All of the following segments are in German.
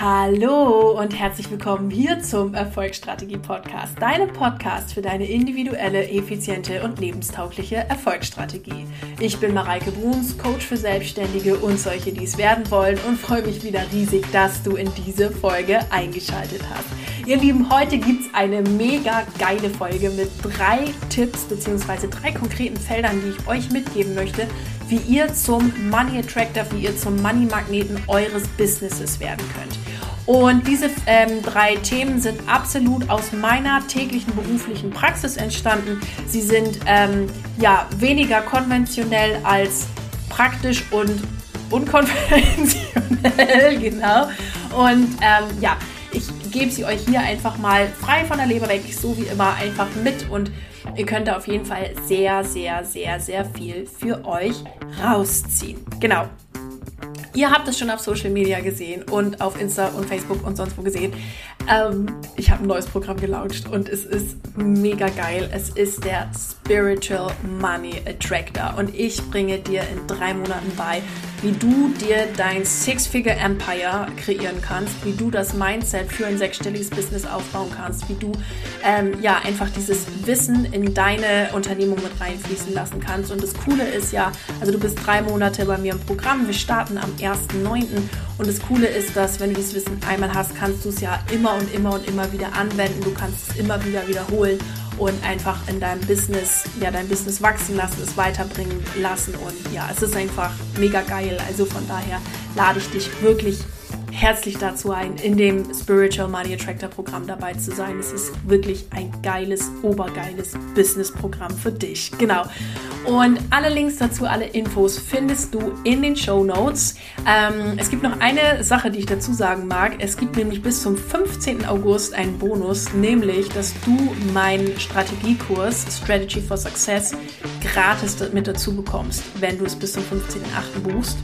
Hallo und herzlich willkommen hier zum Erfolgsstrategie Podcast, deinem Podcast für deine individuelle, effiziente und lebenstaugliche Erfolgsstrategie. Ich bin Mareike Bruns, Coach für Selbstständige und solche, die es werden wollen und freue mich wieder riesig, dass du in diese Folge eingeschaltet hast. Ihr Lieben, heute gibt es eine mega geile Folge mit drei Tipps bzw. drei konkreten Feldern, die ich euch mitgeben möchte, wie ihr zum Money Attractor, wie ihr zum Money Magneten eures Businesses werden könnt. Und diese ähm, drei Themen sind absolut aus meiner täglichen beruflichen Praxis entstanden. Sie sind ähm, ja weniger konventionell als praktisch und unkonventionell, genau. Und ähm, ja, ich gebe sie euch hier einfach mal frei von der Leber weg, so wie immer, einfach mit und ihr könnt da auf jeden Fall sehr, sehr, sehr, sehr viel für euch rausziehen. Genau. Ihr habt es schon auf Social Media gesehen und auf Insta und Facebook und sonst wo gesehen. Ähm, ich habe ein neues Programm gelauncht und es ist mega geil. Es ist der Spiritual Money Attractor und ich bringe dir in drei Monaten bei, wie du dir dein Six-Figure Empire kreieren kannst, wie du das Mindset für ein sechsstelliges Business aufbauen kannst, wie du ähm, ja einfach dieses Wissen in deine Unternehmung mit reinfließen lassen kannst. Und das Coole ist ja, also du bist drei Monate bei mir im Programm. Wir starten am 1.9. Und das Coole ist, dass wenn du dieses Wissen einmal hast, kannst du es ja immer und immer und immer wieder anwenden. Du kannst es immer wieder wiederholen und einfach in deinem Business, ja, dein Business wachsen lassen, es weiterbringen lassen. Und ja, es ist einfach mega geil. Also von daher lade ich dich wirklich herzlich dazu ein, in dem Spiritual Money Attractor Programm dabei zu sein. Es ist wirklich ein geiles, obergeiles Business-Programm für dich. Genau. Und alle Links dazu, alle Infos findest du in den Show Notes. Ähm, es gibt noch eine Sache, die ich dazu sagen mag. Es gibt nämlich bis zum 15. August einen Bonus, nämlich, dass du meinen Strategiekurs Strategy for Success gratis mit dazu bekommst, wenn du es bis zum 15.8. buchst.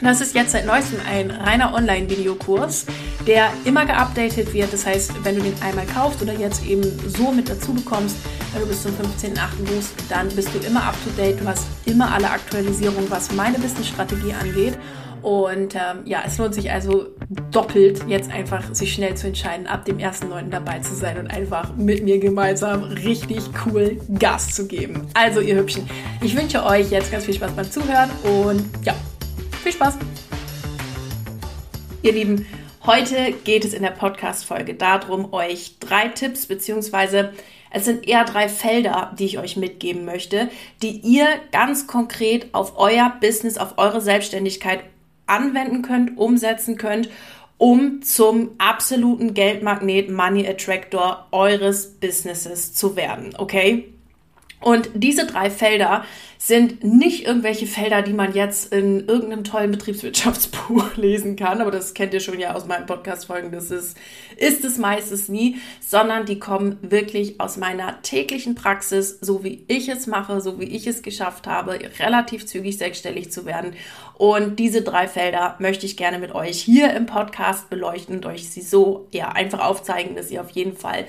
Das ist jetzt seit neuestem ein reiner Online-Videokurs, der immer geupdatet wird. Das heißt, wenn du den einmal kaufst oder jetzt eben so mit dazu bekommst, wenn du bis zum 15.8. buchst, dann bist du immer up to date. Du hast immer alle Aktualisierungen, was meine Business-Strategie angeht. Und ähm, ja, es lohnt sich also doppelt, jetzt einfach sich schnell zu entscheiden, ab dem 1.9. dabei zu sein und einfach mit mir gemeinsam richtig cool Gas zu geben. Also, ihr Hübschen, ich wünsche euch jetzt ganz viel Spaß beim Zuhören und ja, viel Spaß! Ihr Lieben, heute geht es in der Podcast-Folge darum, euch drei Tipps beziehungsweise es sind eher drei Felder, die ich euch mitgeben möchte, die ihr ganz konkret auf euer Business, auf eure Selbstständigkeit anwenden könnt, umsetzen könnt, um zum absoluten Geldmagnet Money Attractor eures Businesses zu werden. Okay? Und diese drei Felder sind nicht irgendwelche Felder, die man jetzt in irgendeinem tollen Betriebswirtschaftsbuch lesen kann, aber das kennt ihr schon ja aus meinen Podcast-Folgen, das ist, ist es meistens nie, sondern die kommen wirklich aus meiner täglichen Praxis, so wie ich es mache, so wie ich es geschafft habe, relativ zügig sechsstellig zu werden. Und diese drei Felder möchte ich gerne mit euch hier im Podcast beleuchten und euch sie so ja einfach aufzeigen, dass ihr auf jeden Fall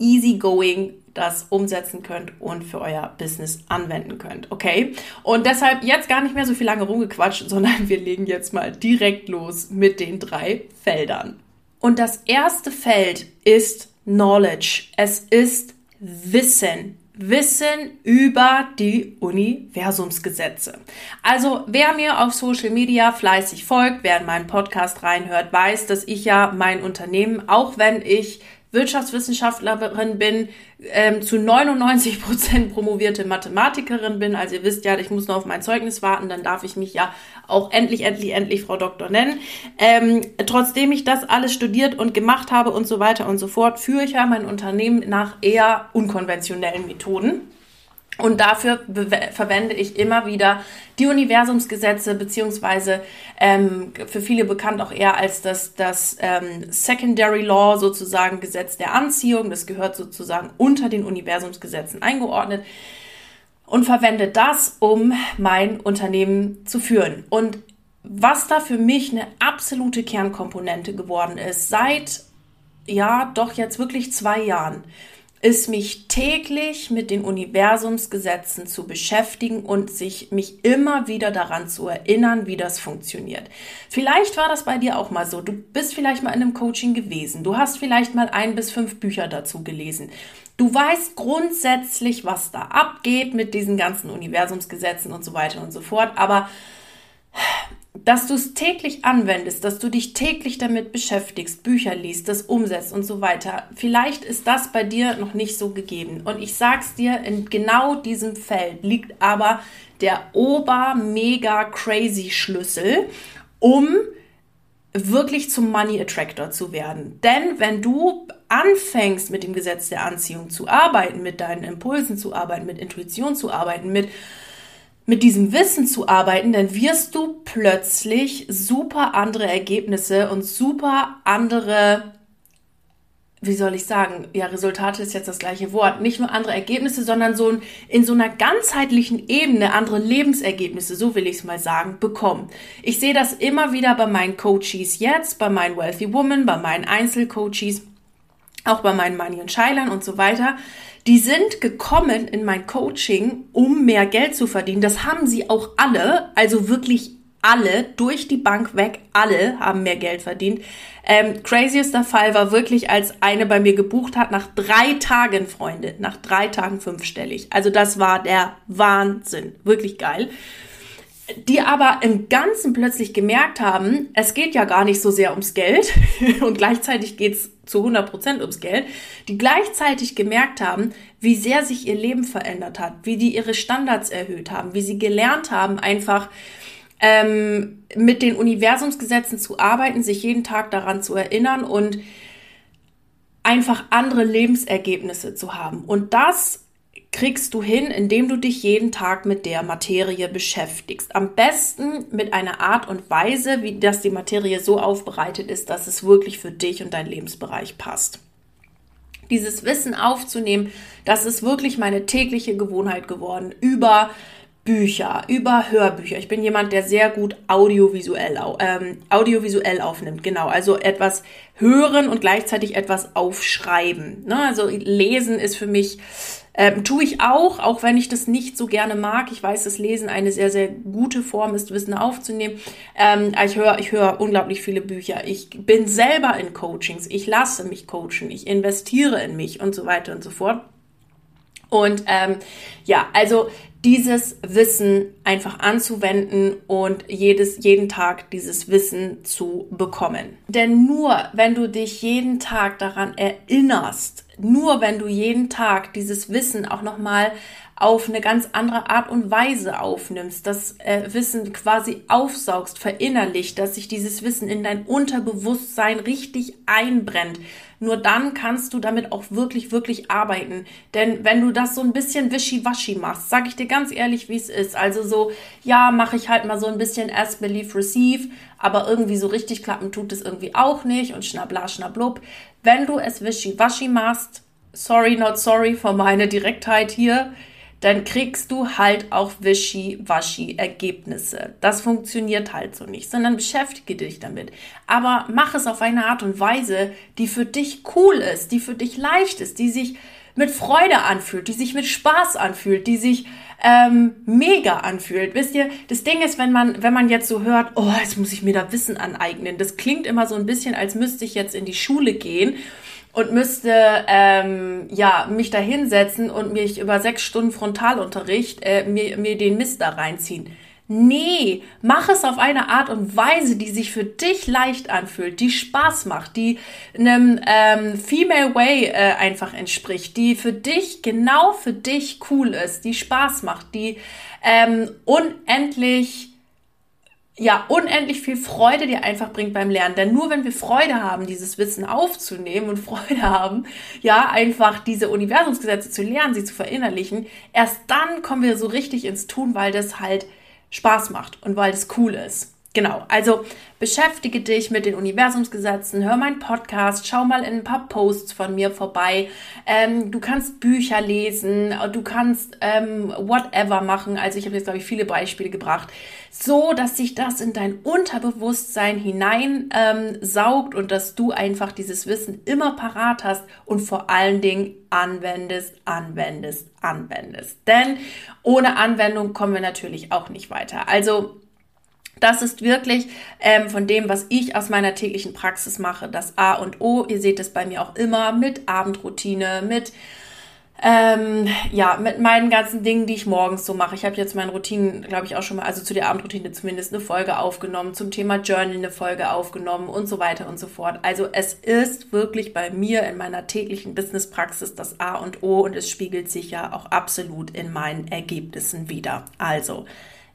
easygoing das umsetzen könnt und für euer Business anwenden könnt. Okay? Und deshalb jetzt gar nicht mehr so viel lange rumgequatscht, sondern wir legen jetzt mal direkt los mit den drei Feldern. Und das erste Feld ist Knowledge. Es ist Wissen. Wissen über die Universumsgesetze. Also wer mir auf Social Media fleißig folgt, wer in meinen Podcast reinhört, weiß, dass ich ja mein Unternehmen, auch wenn ich Wirtschaftswissenschaftlerin bin, ähm, zu 99 Prozent promovierte Mathematikerin bin. Also ihr wisst ja, ich muss noch auf mein Zeugnis warten, dann darf ich mich ja auch endlich, endlich, endlich Frau Doktor nennen. Ähm, trotzdem ich das alles studiert und gemacht habe und so weiter und so fort, führe ich ja mein Unternehmen nach eher unkonventionellen Methoden. Und dafür verwende ich immer wieder die Universumsgesetze, beziehungsweise ähm, für viele bekannt auch eher als das, das ähm, Secondary Law, sozusagen Gesetz der Anziehung. Das gehört sozusagen unter den Universumsgesetzen eingeordnet. Und verwende das, um mein Unternehmen zu führen. Und was da für mich eine absolute Kernkomponente geworden ist, seit, ja, doch jetzt wirklich zwei Jahren, ist mich täglich mit den Universumsgesetzen zu beschäftigen und sich mich immer wieder daran zu erinnern, wie das funktioniert. Vielleicht war das bei dir auch mal so. Du bist vielleicht mal in einem Coaching gewesen. Du hast vielleicht mal ein bis fünf Bücher dazu gelesen. Du weißt grundsätzlich, was da abgeht mit diesen ganzen Universumsgesetzen und so weiter und so fort. Aber dass du es täglich anwendest, dass du dich täglich damit beschäftigst, Bücher liest, das umsetzt und so weiter. Vielleicht ist das bei dir noch nicht so gegeben. Und ich sag's dir, in genau diesem Feld liegt aber der ober mega crazy Schlüssel, um wirklich zum Money Attractor zu werden. Denn wenn du anfängst mit dem Gesetz der Anziehung zu arbeiten, mit deinen Impulsen zu arbeiten, mit Intuition zu arbeiten, mit mit diesem Wissen zu arbeiten, dann wirst du plötzlich super andere Ergebnisse und super andere, wie soll ich sagen, ja, Resultate ist jetzt das gleiche Wort, nicht nur andere Ergebnisse, sondern so in so einer ganzheitlichen Ebene andere Lebensergebnisse, so will ich es mal sagen, bekommen. Ich sehe das immer wieder bei meinen Coaches jetzt, bei meinen Wealthy Women, bei meinen Einzelcoaches, auch bei meinen Money und Scheilern und so weiter die sind gekommen in mein Coaching, um mehr Geld zu verdienen. Das haben sie auch alle, also wirklich alle, durch die Bank weg, alle haben mehr Geld verdient. Ähm, craziester Fall war wirklich, als eine bei mir gebucht hat, nach drei Tagen, Freunde, nach drei Tagen fünfstellig. Also das war der Wahnsinn. Wirklich geil die aber im Ganzen plötzlich gemerkt haben, es geht ja gar nicht so sehr ums Geld und gleichzeitig geht's zu 100 Prozent ums Geld, die gleichzeitig gemerkt haben, wie sehr sich ihr Leben verändert hat, wie die ihre Standards erhöht haben, wie sie gelernt haben, einfach ähm, mit den Universumsgesetzen zu arbeiten, sich jeden Tag daran zu erinnern und einfach andere Lebensergebnisse zu haben. Und das kriegst du hin, indem du dich jeden Tag mit der Materie beschäftigst. Am besten mit einer Art und Weise, wie das die Materie so aufbereitet ist, dass es wirklich für dich und dein Lebensbereich passt. Dieses Wissen aufzunehmen, das ist wirklich meine tägliche Gewohnheit geworden über Bücher, über Hörbücher. Ich bin jemand, der sehr gut audiovisuell, ähm, audiovisuell aufnimmt. Genau, also etwas hören und gleichzeitig etwas aufschreiben. Ne? Also lesen ist für mich ähm, tue ich auch, auch wenn ich das nicht so gerne mag. Ich weiß, dass Lesen eine sehr, sehr gute Form ist, Wissen aufzunehmen. Ähm, ich höre ich höre unglaublich viele Bücher. Ich bin selber in Coachings. Ich lasse mich coachen. Ich investiere in mich und so weiter und so fort. Und ähm, ja, also dieses Wissen einfach anzuwenden und jedes, jeden Tag dieses Wissen zu bekommen. Denn nur wenn du dich jeden Tag daran erinnerst, nur wenn du jeden Tag dieses Wissen auch nochmal auf eine ganz andere Art und Weise aufnimmst, das äh, Wissen quasi aufsaugst, verinnerlicht, dass sich dieses Wissen in dein Unterbewusstsein richtig einbrennt. Nur dann kannst du damit auch wirklich, wirklich arbeiten. Denn wenn du das so ein bisschen wischiwaschi machst, sag ich dir ganz ehrlich, wie es ist. Also so, ja, mache ich halt mal so ein bisschen as believe receive, aber irgendwie so richtig klappen tut es irgendwie auch nicht und schnabla, schnablub. Wenn du es wischiwaschi machst, sorry, not sorry für meine Direktheit hier, dann kriegst du halt auch wischi-waschi Ergebnisse. Das funktioniert halt so nicht, sondern beschäftige dich damit. Aber mach es auf eine Art und Weise, die für dich cool ist, die für dich leicht ist, die sich mit Freude anfühlt, die sich mit Spaß anfühlt, die sich ähm, mega anfühlt. Wisst ihr, das Ding ist, wenn man, wenn man jetzt so hört, oh, jetzt muss ich mir da Wissen aneignen. Das klingt immer so ein bisschen, als müsste ich jetzt in die Schule gehen und müsste ähm, ja mich da hinsetzen und mich über sechs Stunden Frontalunterricht äh, mir, mir den Mist da reinziehen. Nee, mach es auf eine Art und Weise, die sich für dich leicht anfühlt, die Spaß macht, die einem ähm, Female Way äh, einfach entspricht, die für dich, genau für dich cool ist, die Spaß macht, die ähm, unendlich ja, unendlich viel Freude dir einfach bringt beim Lernen. Denn nur wenn wir Freude haben, dieses Wissen aufzunehmen und Freude haben, ja, einfach diese Universumsgesetze zu lernen, sie zu verinnerlichen, erst dann kommen wir so richtig ins Tun, weil das halt Spaß macht und weil das cool ist. Genau, also beschäftige dich mit den Universumsgesetzen, hör meinen Podcast, schau mal in ein paar Posts von mir vorbei. Ähm, du kannst Bücher lesen, du kannst ähm, whatever machen. Also ich habe jetzt, glaube ich, viele Beispiele gebracht, so dass sich das in dein Unterbewusstsein hinein ähm, und dass du einfach dieses Wissen immer parat hast und vor allen Dingen anwendest, anwendest, anwendest. Denn ohne Anwendung kommen wir natürlich auch nicht weiter. Also das ist wirklich ähm, von dem, was ich aus meiner täglichen Praxis mache, das A und O. Ihr seht es bei mir auch immer mit Abendroutine, mit ähm, ja, mit meinen ganzen Dingen, die ich morgens so mache. Ich habe jetzt meine Routinen, glaube ich, auch schon mal, also zu der Abendroutine zumindest eine Folge aufgenommen, zum Thema Journal eine Folge aufgenommen und so weiter und so fort. Also es ist wirklich bei mir in meiner täglichen Businesspraxis das A und O und es spiegelt sich ja auch absolut in meinen Ergebnissen wieder. Also,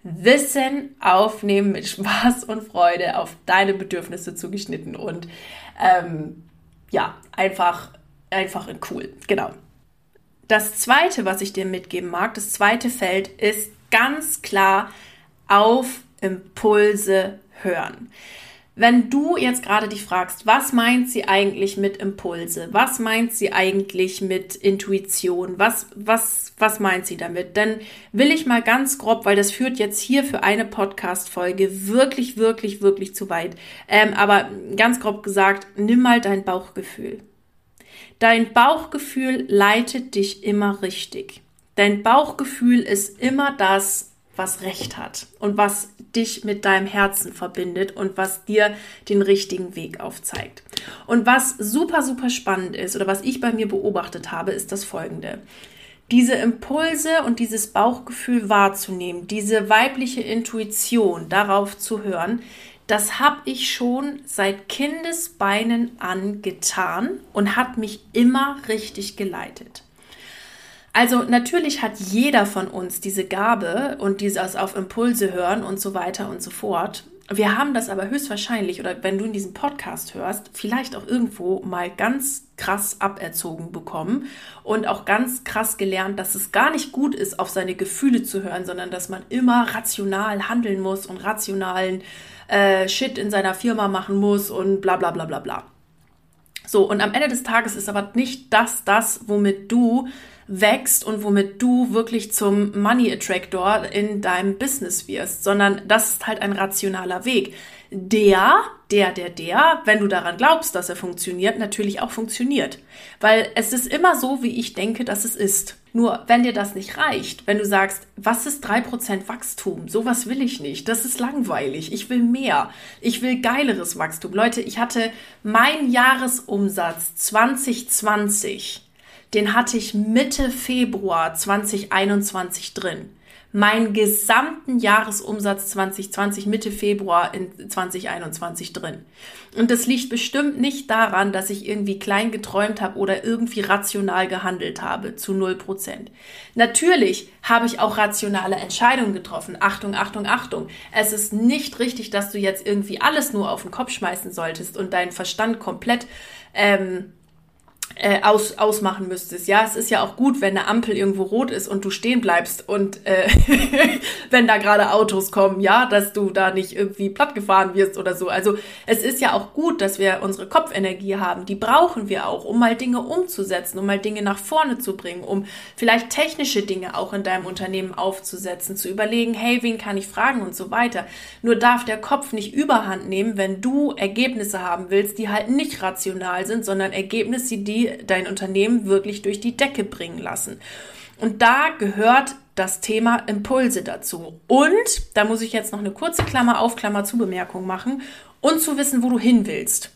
Wissen aufnehmen mit Spaß und Freude auf deine Bedürfnisse zugeschnitten und ähm, ja, einfach, einfach cool. Genau. Das zweite, was ich dir mitgeben mag, das zweite Feld ist ganz klar auf Impulse hören. Wenn du jetzt gerade dich fragst, was meint sie eigentlich mit Impulse? Was meint sie eigentlich mit Intuition? Was, was, was meint sie damit? Dann will ich mal ganz grob, weil das führt jetzt hier für eine Podcast-Folge wirklich, wirklich, wirklich zu weit. Ähm, aber ganz grob gesagt, nimm mal dein Bauchgefühl. Dein Bauchgefühl leitet dich immer richtig. Dein Bauchgefühl ist immer das, was Recht hat und was dich mit deinem Herzen verbindet und was dir den richtigen Weg aufzeigt. Und was super, super spannend ist oder was ich bei mir beobachtet habe, ist das folgende. Diese Impulse und dieses Bauchgefühl wahrzunehmen, diese weibliche Intuition darauf zu hören, das habe ich schon seit Kindesbeinen an getan und hat mich immer richtig geleitet. Also natürlich hat jeder von uns diese Gabe und dieses auf Impulse hören und so weiter und so fort. Wir haben das aber höchstwahrscheinlich, oder wenn du in diesem Podcast hörst, vielleicht auch irgendwo mal ganz krass aberzogen bekommen und auch ganz krass gelernt, dass es gar nicht gut ist, auf seine Gefühle zu hören, sondern dass man immer rational handeln muss und rationalen äh, Shit in seiner Firma machen muss und bla bla bla bla bla. So, und am Ende des Tages ist aber nicht das das, womit du wächst und womit du wirklich zum Money Attractor in deinem Business wirst, sondern das ist halt ein rationaler Weg. Der, der, der, der, wenn du daran glaubst, dass er funktioniert, natürlich auch funktioniert. Weil es ist immer so, wie ich denke, dass es ist. Nur wenn dir das nicht reicht, wenn du sagst, was ist drei Prozent Wachstum? Sowas will ich nicht. Das ist langweilig. Ich will mehr. Ich will geileres Wachstum. Leute, ich hatte mein Jahresumsatz 2020 den hatte ich Mitte Februar 2021 drin. Meinen gesamten Jahresumsatz 2020 Mitte Februar in 2021 drin. Und das liegt bestimmt nicht daran, dass ich irgendwie klein geträumt habe oder irgendwie rational gehandelt habe, zu 0%. Natürlich habe ich auch rationale Entscheidungen getroffen. Achtung, Achtung, Achtung. Es ist nicht richtig, dass du jetzt irgendwie alles nur auf den Kopf schmeißen solltest und deinen Verstand komplett ähm, äh, aus, ausmachen müsstest. Ja, es ist ja auch gut, wenn eine Ampel irgendwo rot ist und du stehen bleibst und äh, wenn da gerade Autos kommen, ja, dass du da nicht irgendwie plattgefahren wirst oder so. Also es ist ja auch gut, dass wir unsere Kopfenergie haben. Die brauchen wir auch, um mal Dinge umzusetzen, um mal Dinge nach vorne zu bringen, um vielleicht technische Dinge auch in deinem Unternehmen aufzusetzen, zu überlegen, hey, wen kann ich fragen und so weiter. Nur darf der Kopf nicht überhand nehmen, wenn du Ergebnisse haben willst, die halt nicht rational sind, sondern Ergebnisse, die dein Unternehmen wirklich durch die Decke bringen lassen. Und da gehört das Thema Impulse dazu. Und da muss ich jetzt noch eine kurze Klammer auf Klammer zu Bemerkung machen und zu wissen, wo du hin willst.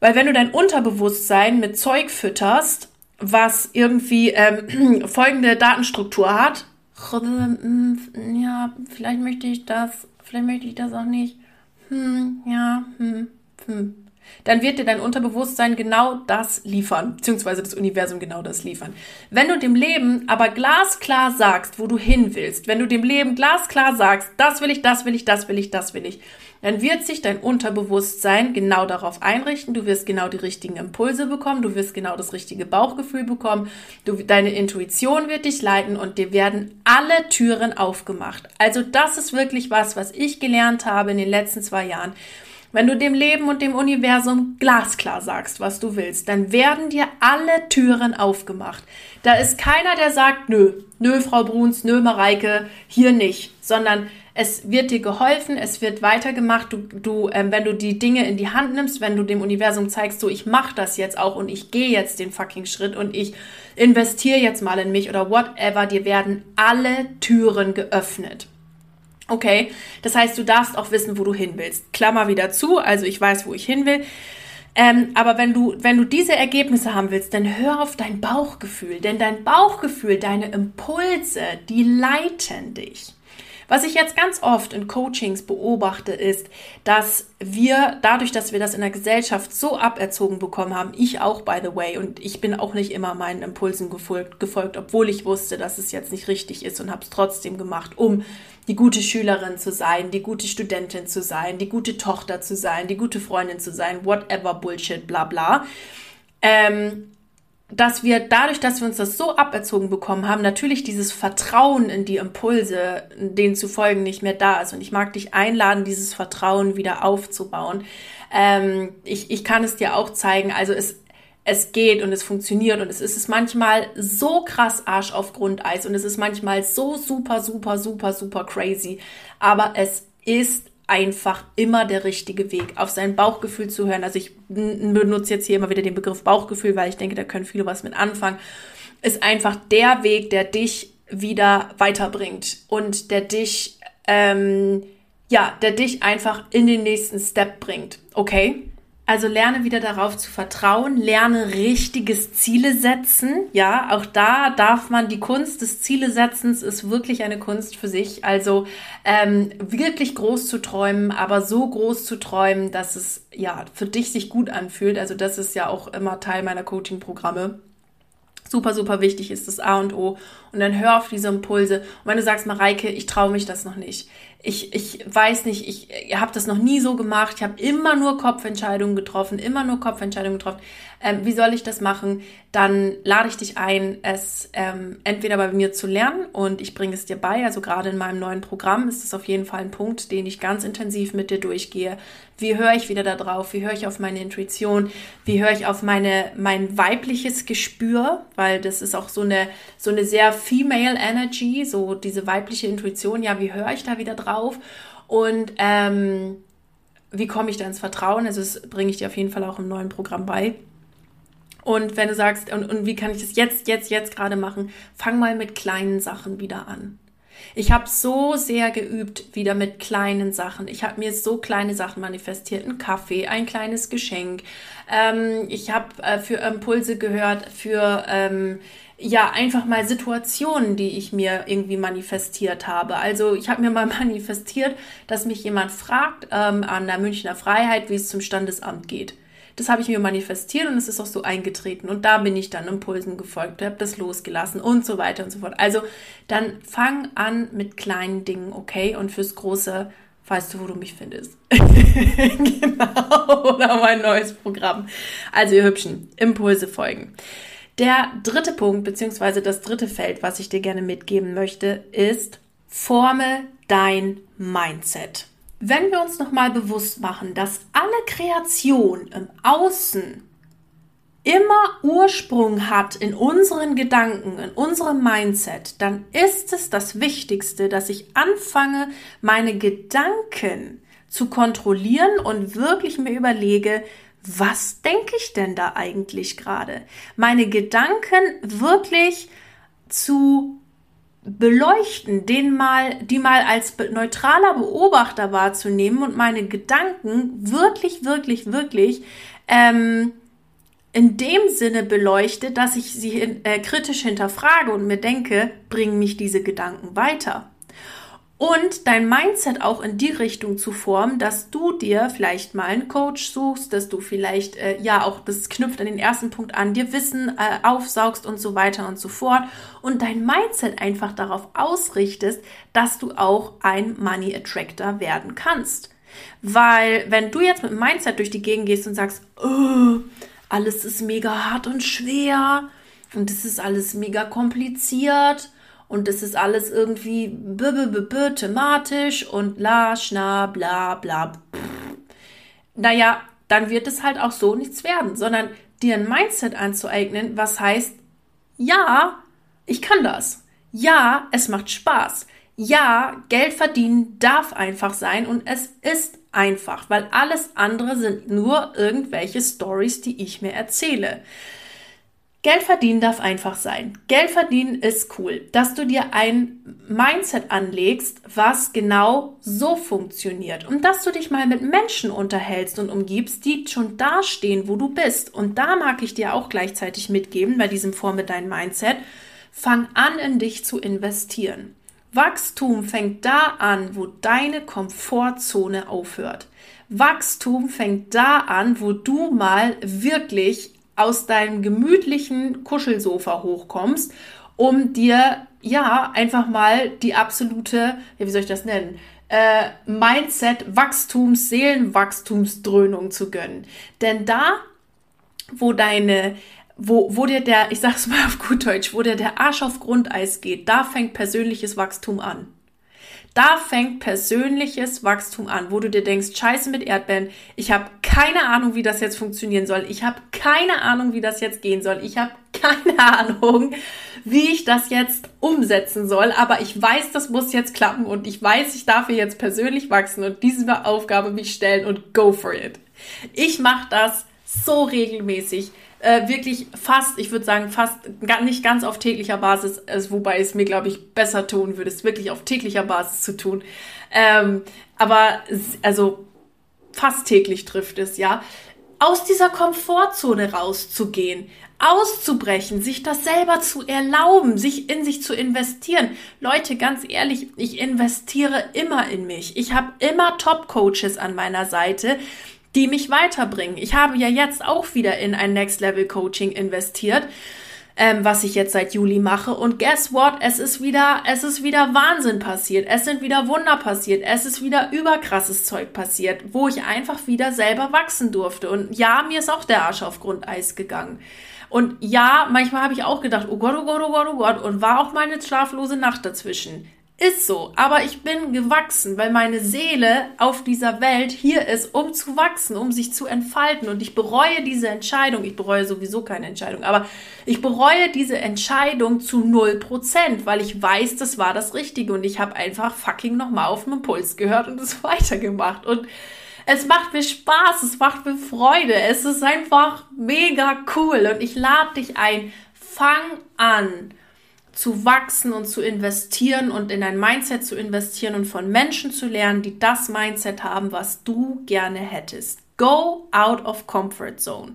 Weil wenn du dein Unterbewusstsein mit Zeug fütterst, was irgendwie ähm, folgende Datenstruktur hat, ja, vielleicht möchte ich das, vielleicht möchte ich das auch nicht. Hm, ja, hm, hm dann wird dir dein Unterbewusstsein genau das liefern, beziehungsweise das Universum genau das liefern. Wenn du dem Leben aber glasklar sagst, wo du hin willst, wenn du dem Leben glasklar sagst, das will ich, das will ich, das will ich, das will ich, dann wird sich dein Unterbewusstsein genau darauf einrichten. Du wirst genau die richtigen Impulse bekommen, du wirst genau das richtige Bauchgefühl bekommen, du, deine Intuition wird dich leiten und dir werden alle Türen aufgemacht. Also das ist wirklich was, was ich gelernt habe in den letzten zwei Jahren. Wenn du dem Leben und dem Universum glasklar sagst, was du willst, dann werden dir alle Türen aufgemacht. Da ist keiner, der sagt, nö, nö, Frau Bruns, nö, Mareike, hier nicht, sondern es wird dir geholfen, es wird weitergemacht. Du, du ähm, wenn du die Dinge in die Hand nimmst, wenn du dem Universum zeigst, so ich mache das jetzt auch und ich gehe jetzt den fucking Schritt und ich investiere jetzt mal in mich oder whatever, dir werden alle Türen geöffnet. Okay, das heißt, du darfst auch wissen, wo du hin willst. Klammer wieder zu, also ich weiß, wo ich hin will. Ähm, aber wenn du, wenn du diese Ergebnisse haben willst, dann hör auf dein Bauchgefühl, denn dein Bauchgefühl, deine Impulse, die leiten dich. Was ich jetzt ganz oft in Coachings beobachte, ist, dass wir dadurch, dass wir das in der Gesellschaft so aberzogen bekommen haben, ich auch, by the way, und ich bin auch nicht immer meinen Impulsen gefolgt, gefolgt obwohl ich wusste, dass es jetzt nicht richtig ist und habe es trotzdem gemacht, um die gute Schülerin zu sein, die gute Studentin zu sein, die gute Tochter zu sein, die gute Freundin zu sein, whatever Bullshit, bla bla. Ähm, dass wir dadurch, dass wir uns das so aberzogen bekommen haben, natürlich dieses Vertrauen in die Impulse, denen zu folgen, nicht mehr da ist. Und ich mag dich einladen, dieses Vertrauen wieder aufzubauen. Ähm, ich, ich kann es dir auch zeigen. Also es, es geht und es funktioniert und es ist es manchmal so krass Arsch auf Grundeis und es ist manchmal so super, super, super, super crazy. Aber es ist einfach immer der richtige Weg, auf sein Bauchgefühl zu hören. Also ich benutze jetzt hier immer wieder den Begriff Bauchgefühl, weil ich denke, da können viele was mit anfangen. Ist einfach der Weg, der dich wieder weiterbringt und der dich, ähm, ja, der dich einfach in den nächsten Step bringt. Okay? Also lerne wieder darauf zu vertrauen, lerne richtiges Ziele setzen. Ja, auch da darf man die Kunst des Zielesetzens ist wirklich eine Kunst für sich. Also ähm, wirklich groß zu träumen, aber so groß zu träumen, dass es ja für dich sich gut anfühlt. Also das ist ja auch immer Teil meiner Coaching-Programme super, super wichtig ist das A und O. Und dann hör auf diese Impulse. Und wenn du sagst, Mareike, ich traue mich das noch nicht, ich, ich weiß nicht, ich, ich habe das noch nie so gemacht, ich habe immer nur Kopfentscheidungen getroffen, immer nur Kopfentscheidungen getroffen. Ähm, wie soll ich das machen? Dann lade ich dich ein, es ähm, entweder bei mir zu lernen und ich bringe es dir bei. Also gerade in meinem neuen Programm ist das auf jeden Fall ein Punkt, den ich ganz intensiv mit dir durchgehe. Wie höre ich wieder da drauf? Wie höre ich auf meine Intuition? Wie höre ich auf meine, mein weibliches Gespür? Weil das ist auch so eine, so eine sehr female Energy, so diese weibliche Intuition. Ja, wie höre ich da wieder drauf? Und ähm, wie komme ich da ins Vertrauen? Also das bringe ich dir auf jeden Fall auch im neuen Programm bei. Und wenn du sagst, und, und wie kann ich das jetzt, jetzt, jetzt gerade machen, fang mal mit kleinen Sachen wieder an. Ich habe so sehr geübt wieder mit kleinen Sachen. Ich habe mir so kleine Sachen manifestiert. Ein Kaffee, ein kleines Geschenk. Ähm, ich habe äh, für Impulse gehört, für ähm, ja einfach mal Situationen, die ich mir irgendwie manifestiert habe. Also ich habe mir mal manifestiert, dass mich jemand fragt ähm, an der Münchner Freiheit, wie es zum Standesamt geht. Das habe ich mir manifestiert und es ist auch so eingetreten. Und da bin ich dann Impulsen gefolgt, habe das losgelassen und so weiter und so fort. Also dann fang an mit kleinen Dingen, okay? Und fürs Große weißt du, wo du mich findest. genau, oder mein neues Programm. Also ihr Hübschen, Impulse folgen. Der dritte Punkt, beziehungsweise das dritte Feld, was ich dir gerne mitgeben möchte, ist, forme dein Mindset. Wenn wir uns nochmal bewusst machen, dass alle Kreation im Außen immer Ursprung hat in unseren Gedanken, in unserem Mindset, dann ist es das Wichtigste, dass ich anfange, meine Gedanken zu kontrollieren und wirklich mir überlege, was denke ich denn da eigentlich gerade? Meine Gedanken wirklich zu beleuchten, den mal, die mal als neutraler Beobachter wahrzunehmen und meine Gedanken wirklich, wirklich, wirklich ähm, in dem Sinne beleuchte, dass ich sie äh, kritisch hinterfrage und mir denke, bringen mich diese Gedanken weiter und dein Mindset auch in die Richtung zu formen, dass du dir vielleicht mal einen Coach suchst, dass du vielleicht äh, ja auch das knüpft an den ersten Punkt an, dir Wissen äh, aufsaugst und so weiter und so fort und dein Mindset einfach darauf ausrichtest, dass du auch ein Money Attractor werden kannst. Weil wenn du jetzt mit dem Mindset durch die Gegend gehst und sagst, oh, alles ist mega hart und schwer und es ist alles mega kompliziert und es ist alles irgendwie b -b -b thematisch und la, schna, bla, bla. Naja, dann wird es halt auch so nichts werden, sondern dir ein Mindset anzueignen, was heißt, ja, ich kann das. Ja, es macht Spaß. Ja, Geld verdienen darf einfach sein und es ist einfach, weil alles andere sind nur irgendwelche Stories, die ich mir erzähle. Geld verdienen darf einfach sein. Geld verdienen ist cool, dass du dir ein Mindset anlegst, was genau so funktioniert und dass du dich mal mit Menschen unterhältst und umgibst, die schon dastehen, wo du bist. Und da mag ich dir auch gleichzeitig mitgeben bei diesem Vor mit deinem Mindset, fang an in dich zu investieren. Wachstum fängt da an, wo deine Komfortzone aufhört. Wachstum fängt da an, wo du mal wirklich aus deinem gemütlichen Kuschelsofa hochkommst, um dir ja einfach mal die absolute, ja, wie soll ich das nennen? Äh, Mindset, Wachstums, Seelenwachstumsdröhnung zu gönnen. Denn da, wo deine, wo, wo dir der, ich sag's mal auf gut Deutsch, wo dir der Arsch auf Grundeis geht, da fängt persönliches Wachstum an. Da fängt persönliches Wachstum an, wo du dir denkst, scheiße mit Erdbeeren, ich habe keine Ahnung, wie das jetzt funktionieren soll. Ich habe keine Ahnung, wie das jetzt gehen soll. Ich habe keine Ahnung, wie ich das jetzt umsetzen soll. Aber ich weiß, das muss jetzt klappen und ich weiß, ich darf hier jetzt persönlich wachsen und diese Aufgabe mich stellen und go for it. Ich mache das so regelmäßig äh, wirklich fast, ich würde sagen, fast nicht ganz auf täglicher Basis, äh, wobei es mir, glaube ich, besser tun würde, es wirklich auf täglicher Basis zu tun. Ähm, aber also fast täglich trifft es, ja. Aus dieser Komfortzone rauszugehen, auszubrechen, sich das selber zu erlauben, sich in sich zu investieren. Leute, ganz ehrlich, ich investiere immer in mich. Ich habe immer Top-Coaches an meiner Seite, die mich weiterbringen. Ich habe ja jetzt auch wieder in ein Next Level Coaching investiert, ähm, was ich jetzt seit Juli mache. Und guess what? Es ist wieder, es ist wieder Wahnsinn passiert. Es sind wieder Wunder passiert. Es ist wieder überkrasses Zeug passiert, wo ich einfach wieder selber wachsen durfte. Und ja, mir ist auch der Arsch auf Grundeis gegangen. Und ja, manchmal habe ich auch gedacht, oh Gott, oh Gott, oh Gott, oh Gott, und war auch mal eine schlaflose Nacht dazwischen. Ist so, aber ich bin gewachsen, weil meine Seele auf dieser Welt hier ist, um zu wachsen, um sich zu entfalten. Und ich bereue diese Entscheidung. Ich bereue sowieso keine Entscheidung, aber ich bereue diese Entscheidung zu 0%, weil ich weiß, das war das Richtige. Und ich habe einfach fucking nochmal auf den Impuls gehört und es weitergemacht. Und es macht mir Spaß, es macht mir Freude. Es ist einfach mega cool. Und ich lade dich ein, fang an zu wachsen und zu investieren und in ein Mindset zu investieren und von Menschen zu lernen, die das Mindset haben, was du gerne hättest. Go out of comfort zone.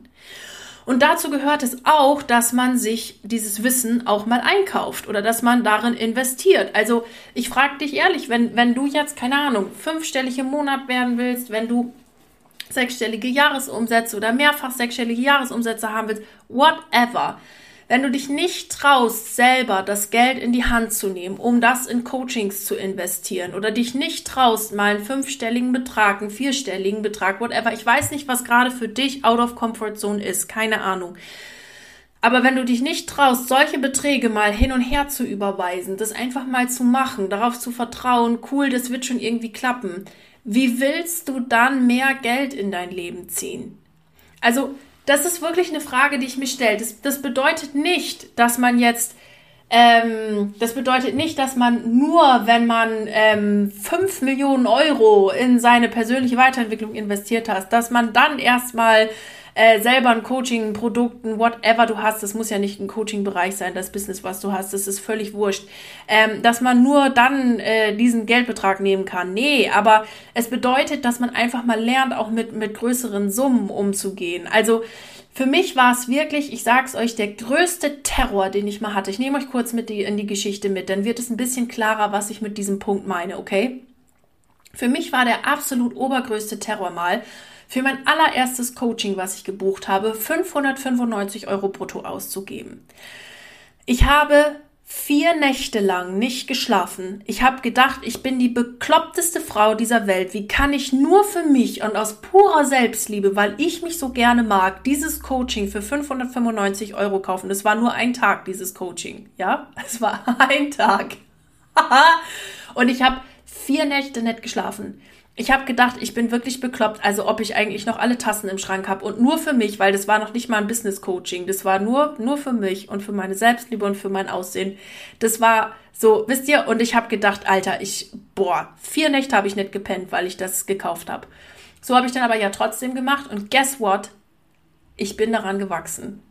Und dazu gehört es auch, dass man sich dieses Wissen auch mal einkauft oder dass man darin investiert. Also ich frage dich ehrlich, wenn, wenn du jetzt, keine Ahnung, fünfstellig im Monat werden willst, wenn du sechsstellige Jahresumsätze oder mehrfach sechsstellige Jahresumsätze haben willst, whatever wenn du dich nicht traust, selber das Geld in die Hand zu nehmen, um das in Coachings zu investieren oder dich nicht traust, mal einen fünfstelligen Betrag, einen vierstelligen Betrag, whatever. Ich weiß nicht, was gerade für dich out of comfort zone ist. Keine Ahnung. Aber wenn du dich nicht traust, solche Beträge mal hin und her zu überweisen, das einfach mal zu machen, darauf zu vertrauen, cool, das wird schon irgendwie klappen, wie willst du dann mehr Geld in dein Leben ziehen? Also das ist wirklich eine Frage, die ich mir stelle. Das, das bedeutet nicht, dass man jetzt, ähm, das bedeutet nicht, dass man nur, wenn man ähm, 5 Millionen Euro in seine persönliche Weiterentwicklung investiert hat, dass man dann erstmal äh, selber ein Coaching, Produkten, whatever du hast, das muss ja nicht ein Coaching-Bereich sein, das Business, was du hast, das ist völlig wurscht, ähm, dass man nur dann äh, diesen Geldbetrag nehmen kann. Nee, aber es bedeutet, dass man einfach mal lernt, auch mit, mit größeren Summen umzugehen. Also für mich war es wirklich, ich sag's euch, der größte Terror, den ich mal hatte. Ich nehme euch kurz mit die, in die Geschichte mit, dann wird es ein bisschen klarer, was ich mit diesem Punkt meine, okay? Für mich war der absolut obergrößte Terror mal, für mein allererstes Coaching, was ich gebucht habe, 595 Euro brutto auszugeben. Ich habe vier Nächte lang nicht geschlafen. Ich habe gedacht, ich bin die bekloppteste Frau dieser Welt. Wie kann ich nur für mich und aus purer Selbstliebe, weil ich mich so gerne mag, dieses Coaching für 595 Euro kaufen? Das war nur ein Tag, dieses Coaching. Ja, es war ein Tag. und ich habe vier Nächte nicht geschlafen. Ich habe gedacht, ich bin wirklich bekloppt, also ob ich eigentlich noch alle Tassen im Schrank habe und nur für mich, weil das war noch nicht mal ein Business Coaching, das war nur nur für mich und für meine Selbstliebe und für mein Aussehen. Das war so, wisst ihr, und ich habe gedacht, Alter, ich boah, vier Nächte habe ich nicht gepennt, weil ich das gekauft habe. So habe ich dann aber ja trotzdem gemacht und guess what? Ich bin daran gewachsen.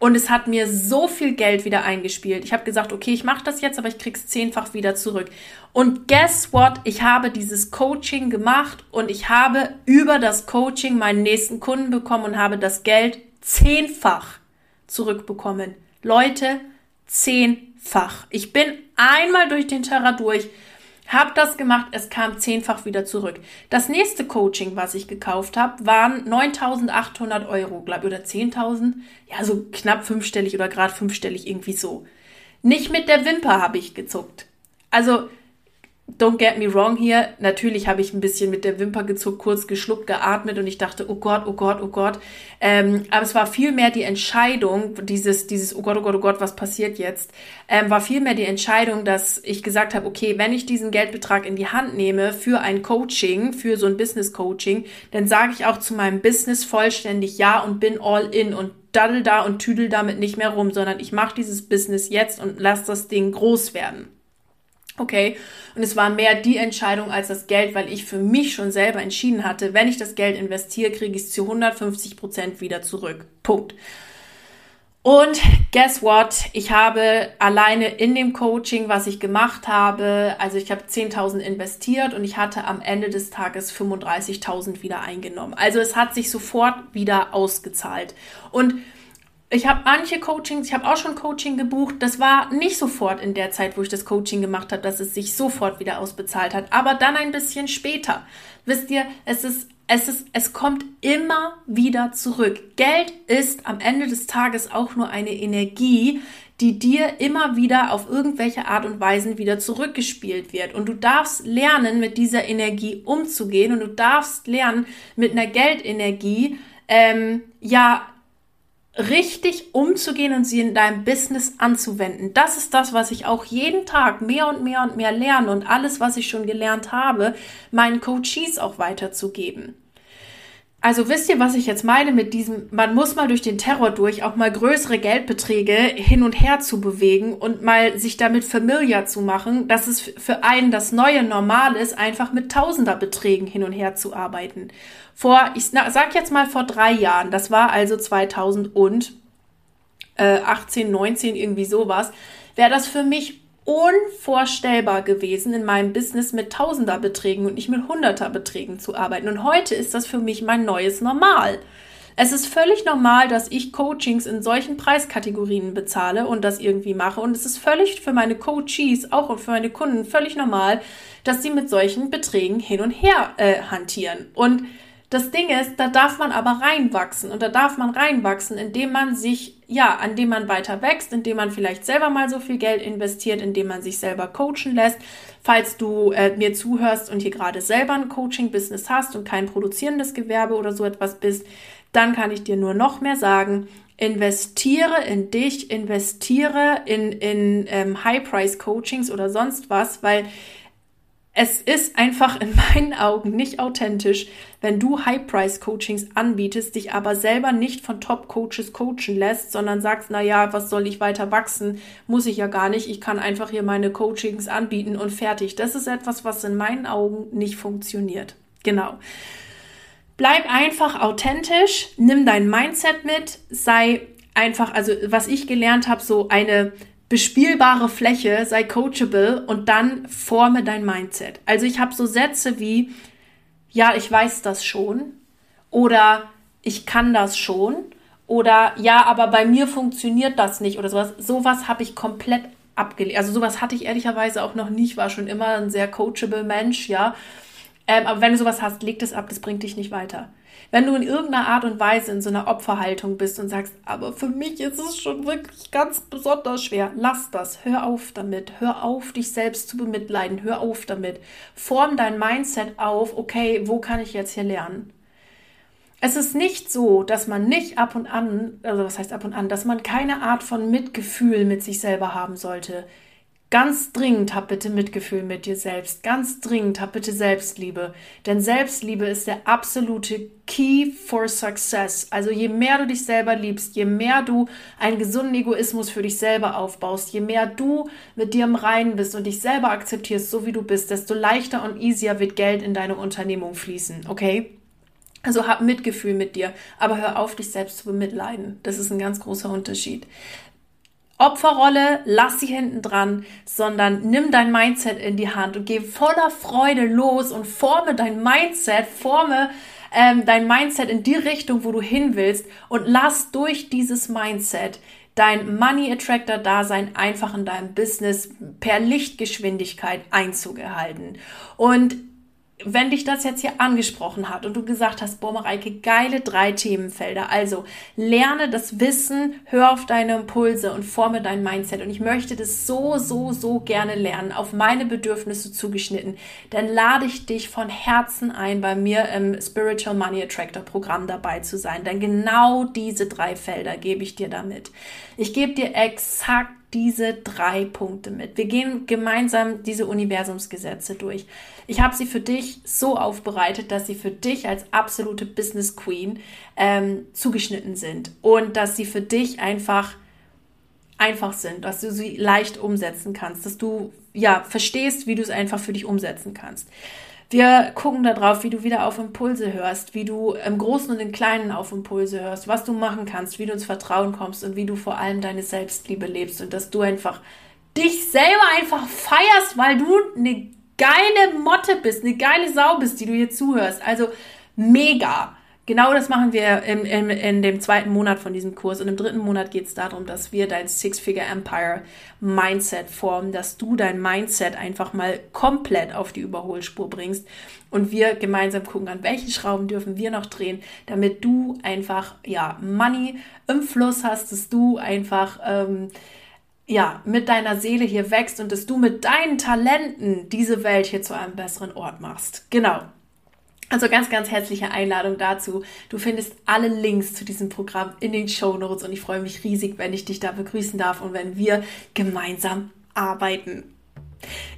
Und es hat mir so viel Geld wieder eingespielt. Ich habe gesagt, okay, ich mache das jetzt, aber ich krieg's zehnfach wieder zurück. Und guess what? Ich habe dieses Coaching gemacht und ich habe über das Coaching meinen nächsten Kunden bekommen und habe das Geld zehnfach zurückbekommen. Leute, zehnfach. Ich bin einmal durch den Terror durch hab das gemacht, es kam zehnfach wieder zurück. Das nächste Coaching, was ich gekauft habe, waren 9.800 Euro, glaube ich, oder 10.000. Ja, so knapp fünfstellig oder gerade fünfstellig, irgendwie so. Nicht mit der Wimper habe ich gezuckt. Also don't get me wrong hier, natürlich habe ich ein bisschen mit der Wimper gezuckt, kurz geschluckt, geatmet und ich dachte, oh Gott, oh Gott, oh Gott. Ähm, aber es war vielmehr die Entscheidung, dieses, dieses, oh Gott, oh Gott, oh Gott, was passiert jetzt, ähm, war vielmehr die Entscheidung, dass ich gesagt habe, okay, wenn ich diesen Geldbetrag in die Hand nehme für ein Coaching, für so ein Business Coaching, dann sage ich auch zu meinem Business vollständig ja und bin all in und daddel da und tüdel damit nicht mehr rum, sondern ich mache dieses Business jetzt und lass das Ding groß werden. Okay, und es war mehr die Entscheidung als das Geld, weil ich für mich schon selber entschieden hatte, wenn ich das Geld investiere, kriege ich es zu 150 Prozent wieder zurück. Punkt. Und guess what? Ich habe alleine in dem Coaching, was ich gemacht habe, also ich habe 10.000 investiert und ich hatte am Ende des Tages 35.000 wieder eingenommen. Also es hat sich sofort wieder ausgezahlt. Und ich habe manche Coachings, ich habe auch schon Coaching gebucht. Das war nicht sofort in der Zeit, wo ich das Coaching gemacht habe, dass es sich sofort wieder ausbezahlt hat, aber dann ein bisschen später. Wisst ihr, es ist es ist es kommt immer wieder zurück. Geld ist am Ende des Tages auch nur eine Energie, die dir immer wieder auf irgendwelche Art und Weise wieder zurückgespielt wird. Und du darfst lernen, mit dieser Energie umzugehen und du darfst lernen, mit einer Geldenergie ähm, ja richtig umzugehen und sie in deinem Business anzuwenden. Das ist das, was ich auch jeden Tag mehr und mehr und mehr lerne und alles, was ich schon gelernt habe, meinen Coaches auch weiterzugeben. Also wisst ihr, was ich jetzt meine mit diesem, man muss mal durch den Terror durch, auch mal größere Geldbeträge hin und her zu bewegen und mal sich damit familiar zu machen, dass es für einen das neue Normal ist, einfach mit Tausenderbeträgen hin und her zu arbeiten. Vor, ich sag jetzt mal vor drei Jahren, das war also 2018, 19, irgendwie sowas, wäre das für mich unvorstellbar gewesen, in meinem Business mit Tausenderbeträgen und nicht mit Hunderterbeträgen zu arbeiten. Und heute ist das für mich mein neues Normal. Es ist völlig normal, dass ich Coachings in solchen Preiskategorien bezahle und das irgendwie mache. Und es ist völlig für meine Coaches, auch und für meine Kunden, völlig normal, dass sie mit solchen Beträgen hin und her äh, hantieren. Und das Ding ist, da darf man aber reinwachsen und da darf man reinwachsen, indem man sich, ja, indem man weiter wächst, indem man vielleicht selber mal so viel Geld investiert, indem man sich selber coachen lässt. Falls du äh, mir zuhörst und hier gerade selber ein Coaching-Business hast und kein produzierendes Gewerbe oder so etwas bist, dann kann ich dir nur noch mehr sagen, investiere in dich, investiere in, in ähm, High-Price-Coachings oder sonst was, weil es ist einfach in meinen Augen nicht authentisch, wenn du High-Price-Coachings anbietest, dich aber selber nicht von Top-Coaches coachen lässt, sondern sagst, na ja, was soll ich weiter wachsen? Muss ich ja gar nicht. Ich kann einfach hier meine Coachings anbieten und fertig. Das ist etwas, was in meinen Augen nicht funktioniert. Genau. Bleib einfach authentisch, nimm dein Mindset mit, sei einfach, also was ich gelernt habe, so eine bespielbare Fläche, sei coachable und dann forme dein Mindset. Also ich habe so Sätze wie, ja, ich weiß das schon oder ich kann das schon oder ja, aber bei mir funktioniert das nicht oder sowas. Sowas habe ich komplett abgelehnt. Also sowas hatte ich ehrlicherweise auch noch nicht, war schon immer ein sehr coachable Mensch, ja. Ähm, aber wenn du sowas hast, leg das ab, das bringt dich nicht weiter. Wenn du in irgendeiner Art und Weise in so einer Opferhaltung bist und sagst, aber für mich ist es schon wirklich ganz besonders schwer, lass das, hör auf damit, hör auf, dich selbst zu bemitleiden, hör auf damit. Form dein Mindset auf, okay, wo kann ich jetzt hier lernen? Es ist nicht so, dass man nicht ab und an, also was heißt ab und an, dass man keine Art von Mitgefühl mit sich selber haben sollte. Ganz dringend hab bitte Mitgefühl mit dir selbst. Ganz dringend hab bitte Selbstliebe. Denn Selbstliebe ist der absolute Key for Success. Also je mehr du dich selber liebst, je mehr du einen gesunden Egoismus für dich selber aufbaust, je mehr du mit dir im Reinen bist und dich selber akzeptierst, so wie du bist, desto leichter und easier wird Geld in deine Unternehmung fließen. Okay? Also hab Mitgefühl mit dir, aber hör auf, dich selbst zu bemitleiden. Das ist ein ganz großer Unterschied. Opferrolle, lass sie hinten dran, sondern nimm dein Mindset in die Hand und geh voller Freude los und forme dein Mindset, forme ähm, dein Mindset in die Richtung, wo du hin willst und lass durch dieses Mindset dein Money Attractor Dasein einfach in deinem Business per Lichtgeschwindigkeit Einzug erhalten. Und wenn dich das jetzt hier angesprochen hat und du gesagt hast, boah, Mareike, geile drei Themenfelder. Also lerne das Wissen, hör auf deine Impulse und forme dein Mindset. Und ich möchte das so, so, so gerne lernen, auf meine Bedürfnisse zugeschnitten. Dann lade ich dich von Herzen ein, bei mir im Spiritual Money Attractor Programm dabei zu sein. Denn genau diese drei Felder gebe ich dir damit. Ich gebe dir exakt diese drei Punkte mit. Wir gehen gemeinsam diese Universumsgesetze durch. Ich habe sie für dich so aufbereitet, dass sie für dich als absolute Business Queen ähm, zugeschnitten sind und dass sie für dich einfach einfach sind, dass du sie leicht umsetzen kannst, dass du ja verstehst, wie du es einfach für dich umsetzen kannst. Wir gucken darauf, wie du wieder auf Impulse hörst, wie du im Großen und im Kleinen auf Impulse hörst, was du machen kannst, wie du ins Vertrauen kommst und wie du vor allem deine Selbstliebe lebst und dass du einfach dich selber einfach feierst, weil du eine geile Motte bist, eine geile Sau bist, die du hier zuhörst. Also mega. Genau das machen wir in, in, in dem zweiten Monat von diesem Kurs. Und im dritten Monat geht es darum, dass wir dein Six-Figure Empire Mindset formen, dass du dein Mindset einfach mal komplett auf die Überholspur bringst und wir gemeinsam gucken, an welchen Schrauben dürfen wir noch drehen, damit du einfach, ja, Money im Fluss hast, dass du einfach, ähm, ja, mit deiner Seele hier wächst und dass du mit deinen Talenten diese Welt hier zu einem besseren Ort machst. Genau. Also ganz, ganz herzliche Einladung dazu. Du findest alle Links zu diesem Programm in den Show Notes und ich freue mich riesig, wenn ich dich da begrüßen darf und wenn wir gemeinsam arbeiten.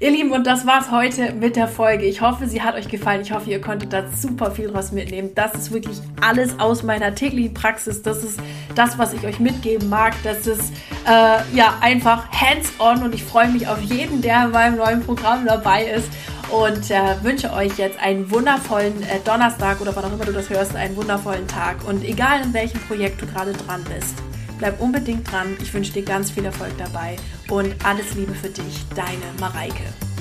Ihr Lieben, und das war's heute mit der Folge. Ich hoffe, sie hat euch gefallen. Ich hoffe, ihr konntet da super viel draus mitnehmen. Das ist wirklich alles aus meiner täglichen Praxis. Das ist das, was ich euch mitgeben mag. Das ist äh, ja einfach hands-on und ich freue mich auf jeden, der in meinem neuen Programm dabei ist und äh, wünsche euch jetzt einen wundervollen äh, Donnerstag oder wann auch immer du das hörst, einen wundervollen Tag. Und egal in welchem Projekt du gerade dran bist, bleib unbedingt dran. Ich wünsche dir ganz viel Erfolg dabei und alles Liebe für dich, deine Mareike.